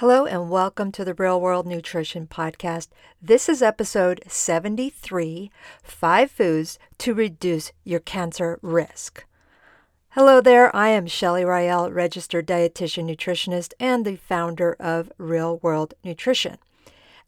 Hello, and welcome to the Real World Nutrition Podcast. This is episode 73 Five Foods to Reduce Your Cancer Risk. Hello there, I am Shelly Rael, registered dietitian nutritionist and the founder of Real World Nutrition.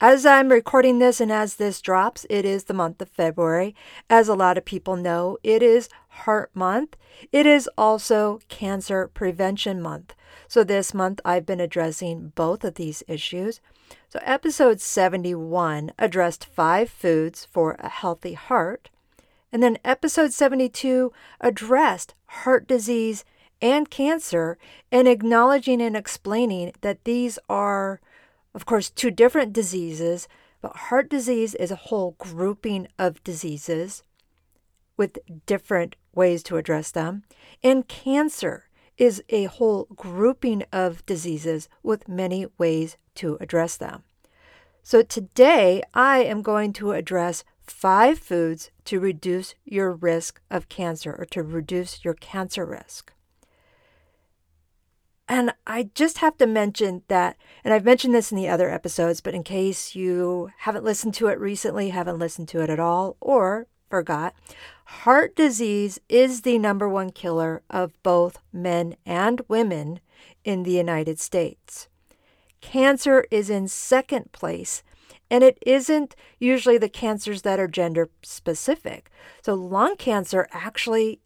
As I'm recording this and as this drops, it is the month of February. As a lot of people know, it is Heart Month. It is also Cancer Prevention Month. So this month I've been addressing both of these issues. So episode 71 addressed five foods for a healthy heart. And then episode 72 addressed heart disease and cancer and acknowledging and explaining that these are of course, two different diseases, but heart disease is a whole grouping of diseases with different ways to address them. And cancer is a whole grouping of diseases with many ways to address them. So today I am going to address five foods to reduce your risk of cancer or to reduce your cancer risk. And I just have to mention that, and I've mentioned this in the other episodes, but in case you haven't listened to it recently, haven't listened to it at all, or forgot, heart disease is the number one killer of both men and women in the United States. Cancer is in second place, and it isn't usually the cancers that are gender specific. So, lung cancer actually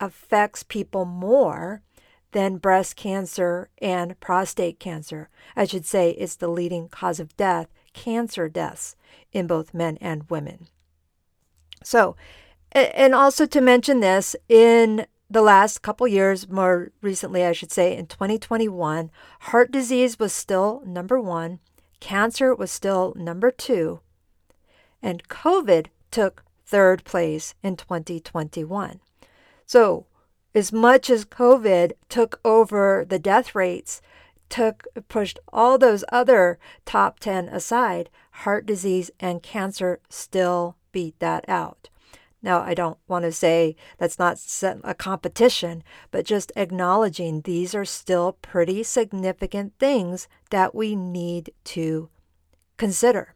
affects people more than breast cancer and prostate cancer. I should say it's the leading cause of death, cancer deaths in both men and women. So, and also to mention this, in the last couple years, more recently, I should say, in 2021, heart disease was still number one, cancer was still number two, and COVID took third place in 2021. So, as much as COVID took over the death rates, took pushed all those other top 10 aside, heart disease and cancer still beat that out. Now, I don't want to say that's not a competition, but just acknowledging these are still pretty significant things that we need to consider.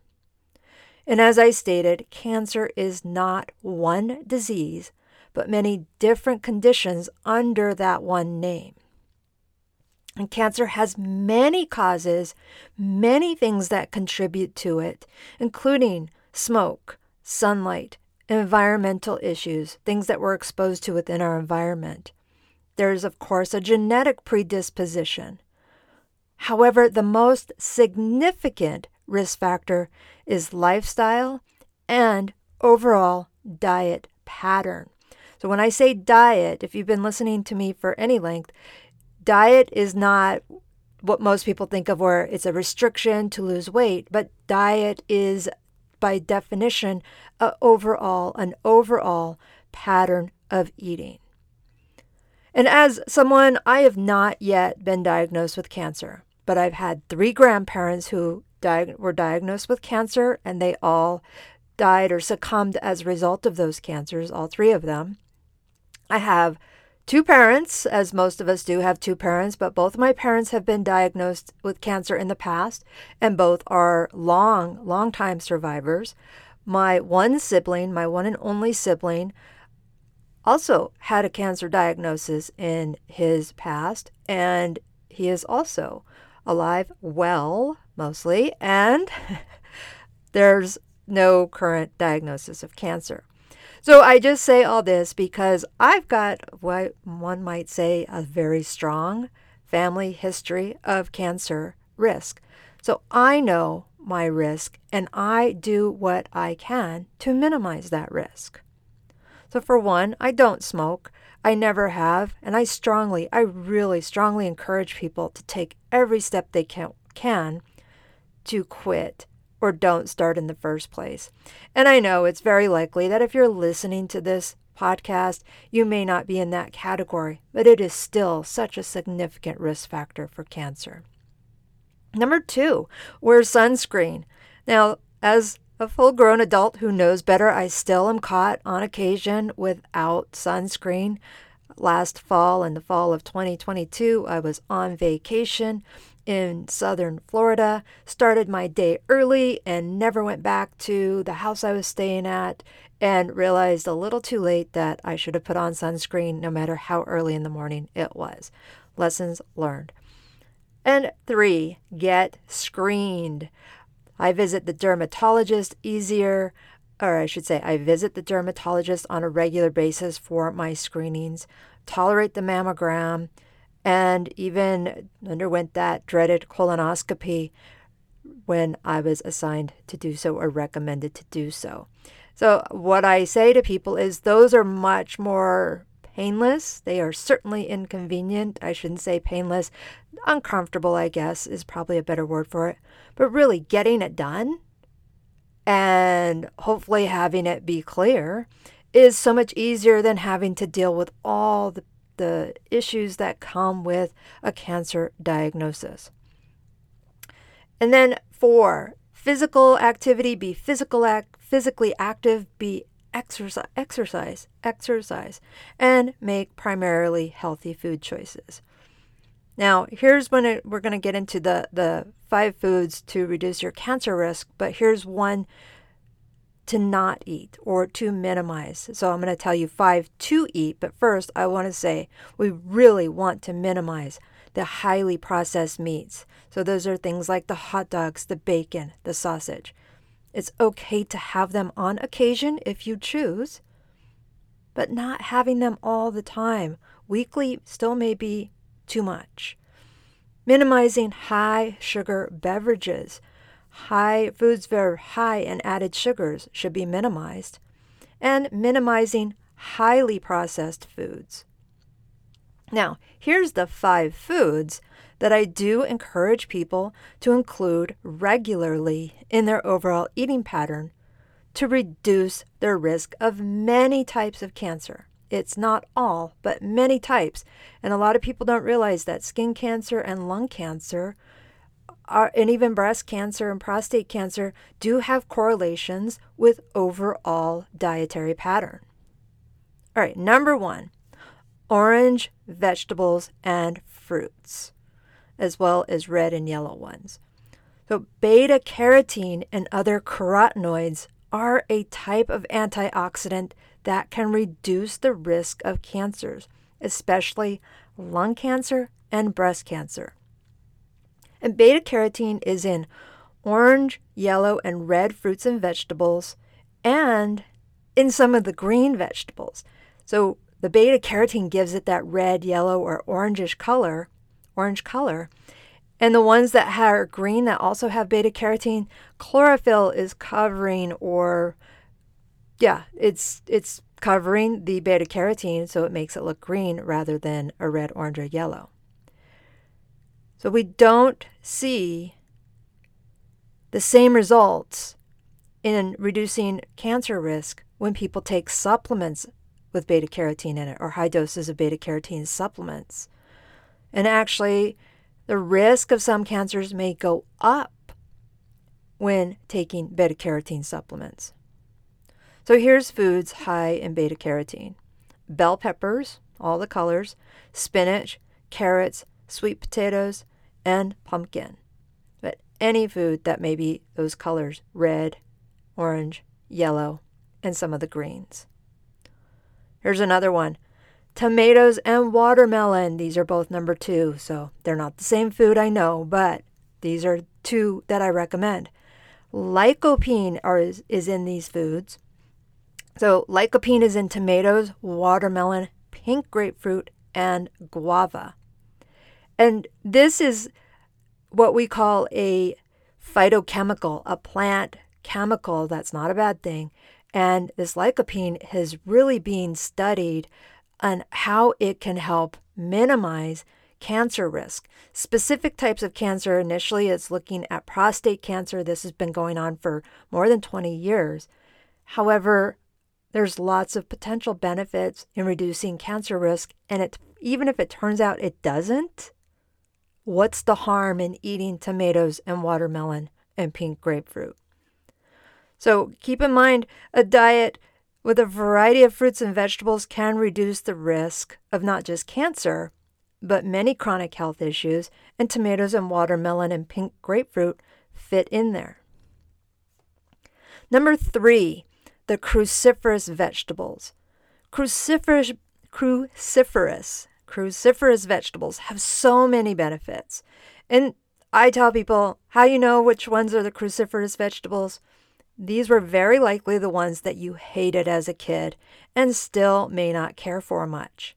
And as I stated, cancer is not one disease but many different conditions under that one name. And cancer has many causes, many things that contribute to it, including smoke, sunlight, environmental issues, things that we're exposed to within our environment. There's, of course, a genetic predisposition. However, the most significant risk factor is lifestyle and overall diet pattern. So when I say diet, if you've been listening to me for any length, diet is not what most people think of where it's a restriction to lose weight, but diet is by definition a overall an overall pattern of eating. And as someone I have not yet been diagnosed with cancer, but I've had 3 grandparents who were diagnosed with cancer and they all died or succumbed as a result of those cancers, all 3 of them. I have two parents, as most of us do have two parents, but both my parents have been diagnosed with cancer in the past, and both are long, long time survivors. My one sibling, my one and only sibling, also had a cancer diagnosis in his past, and he is also alive, well, mostly, and there's no current diagnosis of cancer. So I just say all this because I've got what one might say a very strong family history of cancer risk. So I know my risk and I do what I can to minimize that risk. So, for one, I don't smoke. I never have. And I strongly, I really strongly encourage people to take every step they can, can to quit or don't start in the first place. And I know it's very likely that if you're listening to this podcast, you may not be in that category, but it is still such a significant risk factor for cancer. Number two, wear sunscreen. Now, as a full grown adult who knows better, I still am caught on occasion without sunscreen. Last fall, in the fall of 2022, I was on vacation in southern Florida, started my day early and never went back to the house I was staying at, and realized a little too late that I should have put on sunscreen no matter how early in the morning it was. Lessons learned. And three, get screened. I visit the dermatologist easier, or I should say, I visit the dermatologist on a regular basis for my screenings, tolerate the mammogram, and even underwent that dreaded colonoscopy when I was assigned to do so or recommended to do so. So, what I say to people is those are much more painless. They are certainly inconvenient. I shouldn't say painless. Uncomfortable, I guess, is probably a better word for it. But really, getting it done and hopefully having it be clear is so much easier than having to deal with all the, the issues that come with a cancer diagnosis. And then four, physical activity, be physical act, physically active, be exercise, exercise, exercise, and make primarily healthy food choices. Now, here's when it, we're going to get into the, the five foods to reduce your cancer risk, but here's one to not eat or to minimize. So I'm going to tell you five to eat, but first I want to say we really want to minimize the highly processed meats. So those are things like the hot dogs, the bacon, the sausage. It's okay to have them on occasion if you choose, but not having them all the time. Weekly still may be too much. Minimizing high sugar beverages. High foods very high in added sugars should be minimized. And minimizing highly processed foods. Now, here's the five foods that I do encourage people to include regularly in their overall eating pattern to reduce their risk of many types of cancer. It's not all, but many types. And a lot of people don't realize that skin cancer and lung cancer are, and even breast cancer and prostate cancer do have correlations with overall dietary pattern. All right, number one, orange vegetables and fruits as well as red and yellow ones. So, beta carotene and other carotenoids are a type of antioxidant that can reduce the risk of cancers, especially lung cancer and breast cancer. And beta carotene is in orange, yellow, and red fruits and vegetables, and in some of the green vegetables. So the beta carotene gives it that red, yellow, or orangish color, orange color. And the ones that are green that also have beta carotene, chlorophyll is covering or yeah, it's it's covering the beta carotene so it makes it look green rather than a red, orange, or yellow. So we don't see the same results in reducing cancer risk when people take supplements with beta carotene in it or high doses of beta carotene supplements. And actually, the risk of some cancers may go up when taking beta carotene supplements. So here's foods high in beta carotene bell peppers, all the colors, spinach, carrots, sweet potatoes, and pumpkin. But any food that may be those colors red, orange, yellow, and some of the greens. Here's another one tomatoes and watermelon. These are both number two, so they're not the same food, I know, but these are two that I recommend. Lycopene are, is, is in these foods. So, lycopene is in tomatoes, watermelon, pink grapefruit, and guava. And this is what we call a phytochemical, a plant chemical. That's not a bad thing. And this lycopene has really been studied on how it can help minimize cancer risk. Specific types of cancer, initially, it's looking at prostate cancer. This has been going on for more than 20 years. However, there's lots of potential benefits in reducing cancer risk. And it, even if it turns out it doesn't, what's the harm in eating tomatoes and watermelon and pink grapefruit? So keep in mind a diet with a variety of fruits and vegetables can reduce the risk of not just cancer, but many chronic health issues, and tomatoes and watermelon and pink grapefruit fit in there. Number three, the cruciferous vegetables. Cruciferous, cruciferous, cruciferous vegetables have so many benefits. And I tell people, how you know which ones are the cruciferous vegetables? These were very likely the ones that you hated as a kid and still may not care for much.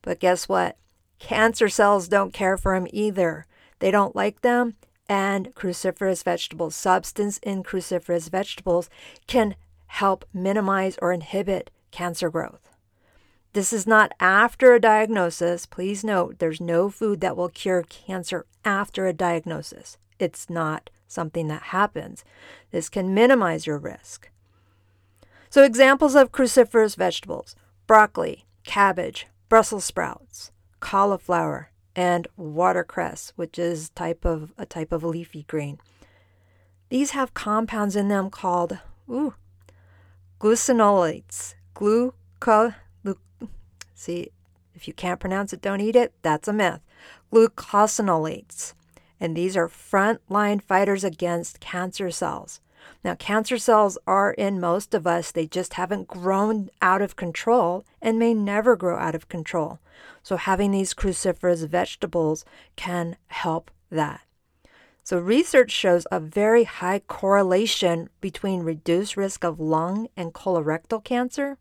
But guess what? Cancer cells don't care for them either. They don't like them, and cruciferous vegetables, substance in cruciferous vegetables, can help minimize or inhibit cancer growth. This is not after a diagnosis. Please note there's no food that will cure cancer after a diagnosis. It's not something that happens. This can minimize your risk. So, examples of cruciferous vegetables broccoli, cabbage, Brussels sprouts, cauliflower, and watercress, which is type of a type of leafy green. These have compounds in them called ooh, glucinolates. Gluco, see, if you can't pronounce it, don't eat it. That's a myth. Glucosinolates and these are frontline fighters against cancer cells. Now, cancer cells are in most of us, they just haven't grown out of control and may never grow out of control. So, having these cruciferous vegetables can help that. So, research shows a very high correlation between reduced risk of lung and colorectal cancer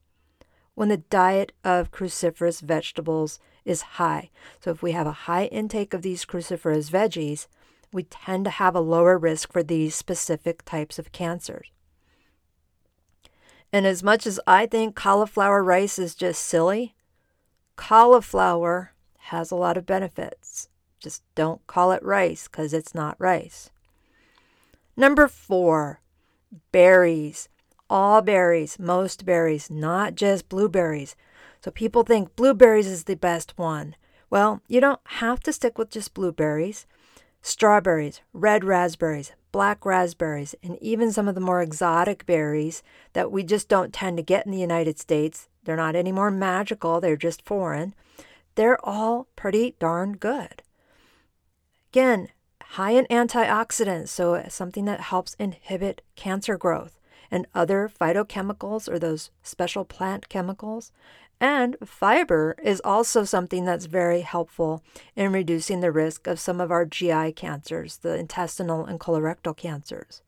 when the diet of cruciferous vegetables is high. So, if we have a high intake of these cruciferous veggies, we tend to have a lower risk for these specific types of cancers. And as much as I think cauliflower rice is just silly, cauliflower has a lot of benefits. Just don't call it rice because it's not rice. Number four, berries. All berries, most berries, not just blueberries. So people think blueberries is the best one. Well, you don't have to stick with just blueberries. Strawberries, red raspberries, black raspberries, and even some of the more exotic berries that we just don't tend to get in the United States. They're not any more magical, they're just foreign. They're all pretty darn good. Again, high in antioxidants, so something that helps inhibit cancer growth and other phytochemicals or those special plant chemicals and fiber is also something that's very helpful in reducing the risk of some of our GI cancers, the intestinal and colorectal cancers.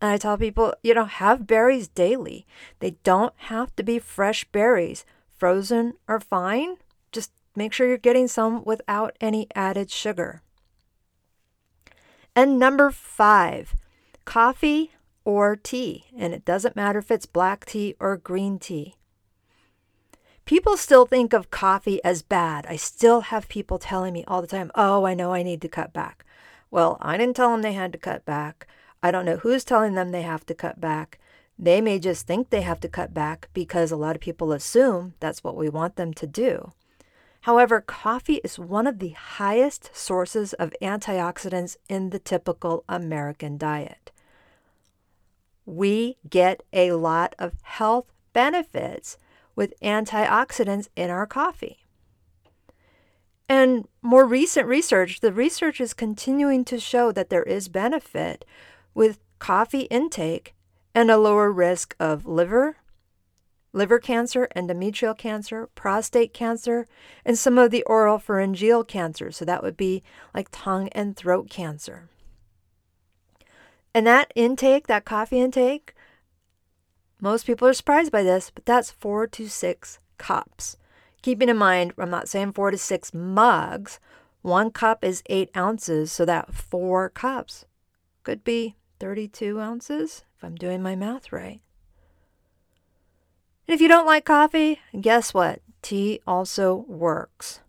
And I tell people, you know, have berries daily. They don't have to be fresh berries. Frozen are fine. Just make sure you're getting some without any added sugar. And number five, coffee or tea. And it doesn't matter if it's black tea or green tea. People still think of coffee as bad. I still have people telling me all the time, oh, I know I need to cut back. Well, I didn't tell them they had to cut back. I don't know who's telling them they have to cut back. They may just think they have to cut back because a lot of people assume that's what we want them to do. However, coffee is one of the highest sources of antioxidants in the typical American diet. We get a lot of health benefits with antioxidants in our coffee. And more recent research, the research is continuing to show that there is benefit with coffee intake and a lower risk of liver, liver cancer, endometrial cancer, prostate cancer, and some of the oral pharyngeal cancers. So that would be like tongue and throat cancer. And that intake, that coffee intake, most people are surprised by this, but that's four to six cups. Keeping in mind, I'm not saying four to six mugs. One cup is eight ounces, so that four cups could be 32 ounces if I'm doing my math right. And if you don't like coffee, guess what? Tea also works.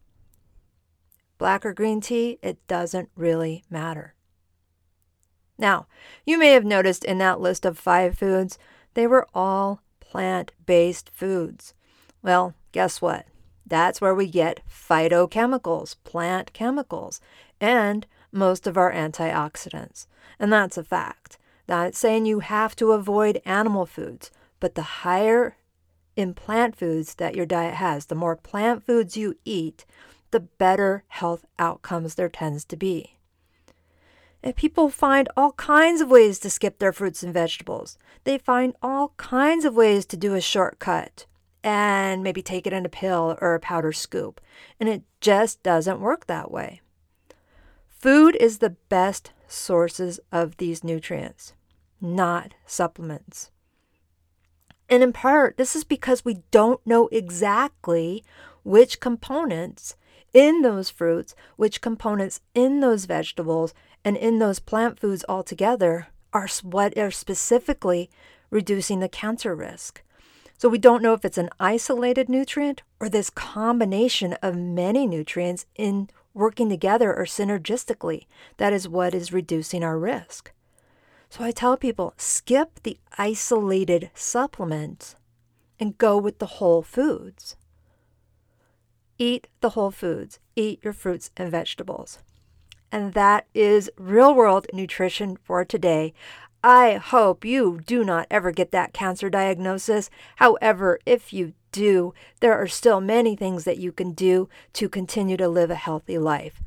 Black or green tea, it doesn't really matter. Now, you may have noticed in that list of five foods, they were all plant based foods. Well, guess what? That's where we get phytochemicals, plant chemicals, and most of our antioxidants. And that's a fact. Not saying you have to avoid animal foods, but the higher in plant foods that your diet has, the more plant foods you eat, the better health outcomes there tends to be. And people find all kinds of ways to skip their fruits and vegetables. They find all kinds of ways to do a shortcut and maybe take it in a pill or a powder scoop. And it just doesn't work that way. Food is the best sources of these nutrients, not supplements. And in part, this is because we don't know exactly which components in those fruits, which components in those vegetables, and in those plant foods altogether are what are specifically reducing the cancer risk. So we don't know if it's an isolated nutrient or this combination of many nutrients in working together or synergistically. That is what is reducing our risk. So I tell people skip the isolated supplements and go with the whole foods. Eat the whole foods, eat your fruits and vegetables. And that is real world nutrition for today. I hope you do not ever get that cancer diagnosis. However, if you do, there are still many things that you can do to continue to live a healthy life.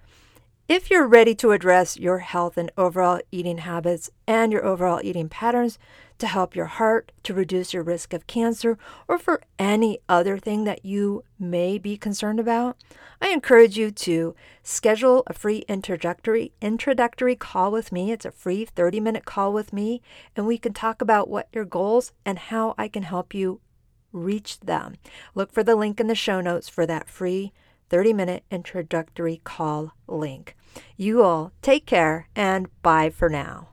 If you're ready to address your health and overall eating habits and your overall eating patterns to help your heart, to reduce your risk of cancer, or for any other thing that you may be concerned about, I encourage you to schedule a free introductory introductory call with me. It's a free 30-minute call with me, and we can talk about what your goals and how I can help you reach them. Look for the link in the show notes for that free 30 minute introductory call link. You all take care and bye for now.